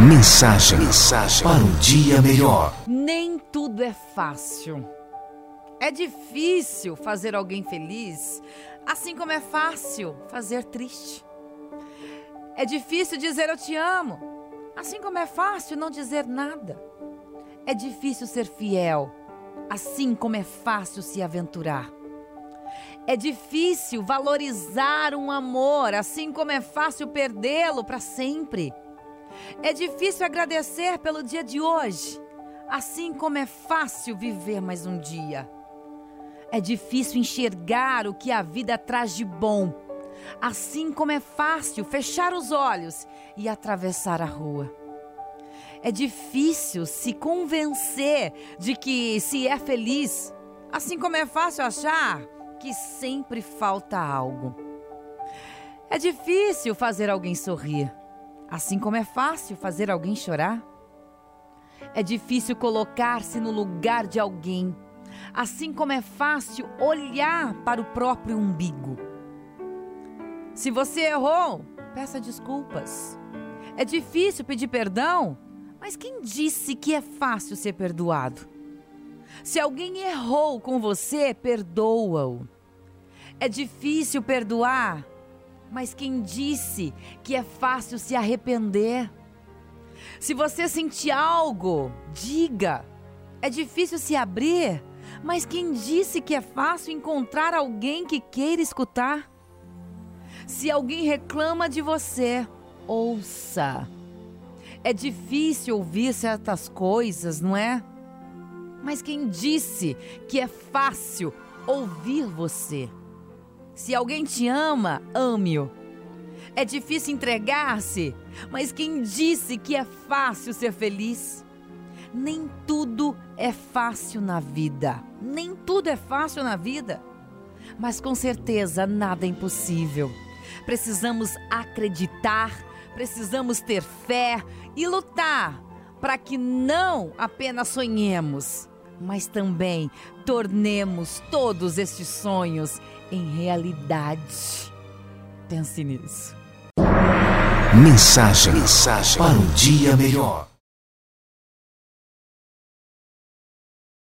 Mensagem, mensagem para um dia melhor. Nem tudo é fácil. É difícil fazer alguém feliz, assim como é fácil fazer triste. É difícil dizer eu te amo, assim como é fácil não dizer nada. É difícil ser fiel, assim como é fácil se aventurar. É difícil valorizar um amor, assim como é fácil perdê-lo para sempre. É difícil agradecer pelo dia de hoje, assim como é fácil viver mais um dia. É difícil enxergar o que a vida traz de bom, assim como é fácil fechar os olhos e atravessar a rua. É difícil se convencer de que se é feliz, assim como é fácil achar que sempre falta algo. É difícil fazer alguém sorrir Assim como é fácil fazer alguém chorar, é difícil colocar-se no lugar de alguém, assim como é fácil olhar para o próprio umbigo. Se você errou, peça desculpas. É difícil pedir perdão, mas quem disse que é fácil ser perdoado? Se alguém errou com você, perdoa-o. É difícil perdoar, mas quem disse que é fácil se arrepender? Se você sentir algo, diga. É difícil se abrir, mas quem disse que é fácil encontrar alguém que queira escutar? Se alguém reclama de você, ouça. É difícil ouvir certas coisas, não é? Mas quem disse que é fácil ouvir você? Se alguém te ama, ame-o. É difícil entregar-se, mas quem disse que é fácil ser feliz? Nem tudo é fácil na vida. Nem tudo é fácil na vida. Mas com certeza nada é impossível. Precisamos acreditar, precisamos ter fé e lutar para que não apenas sonhemos, mas também tornemos todos estes sonhos em realidade. Pense nisso. Mensagem, mensagem para um dia melhor.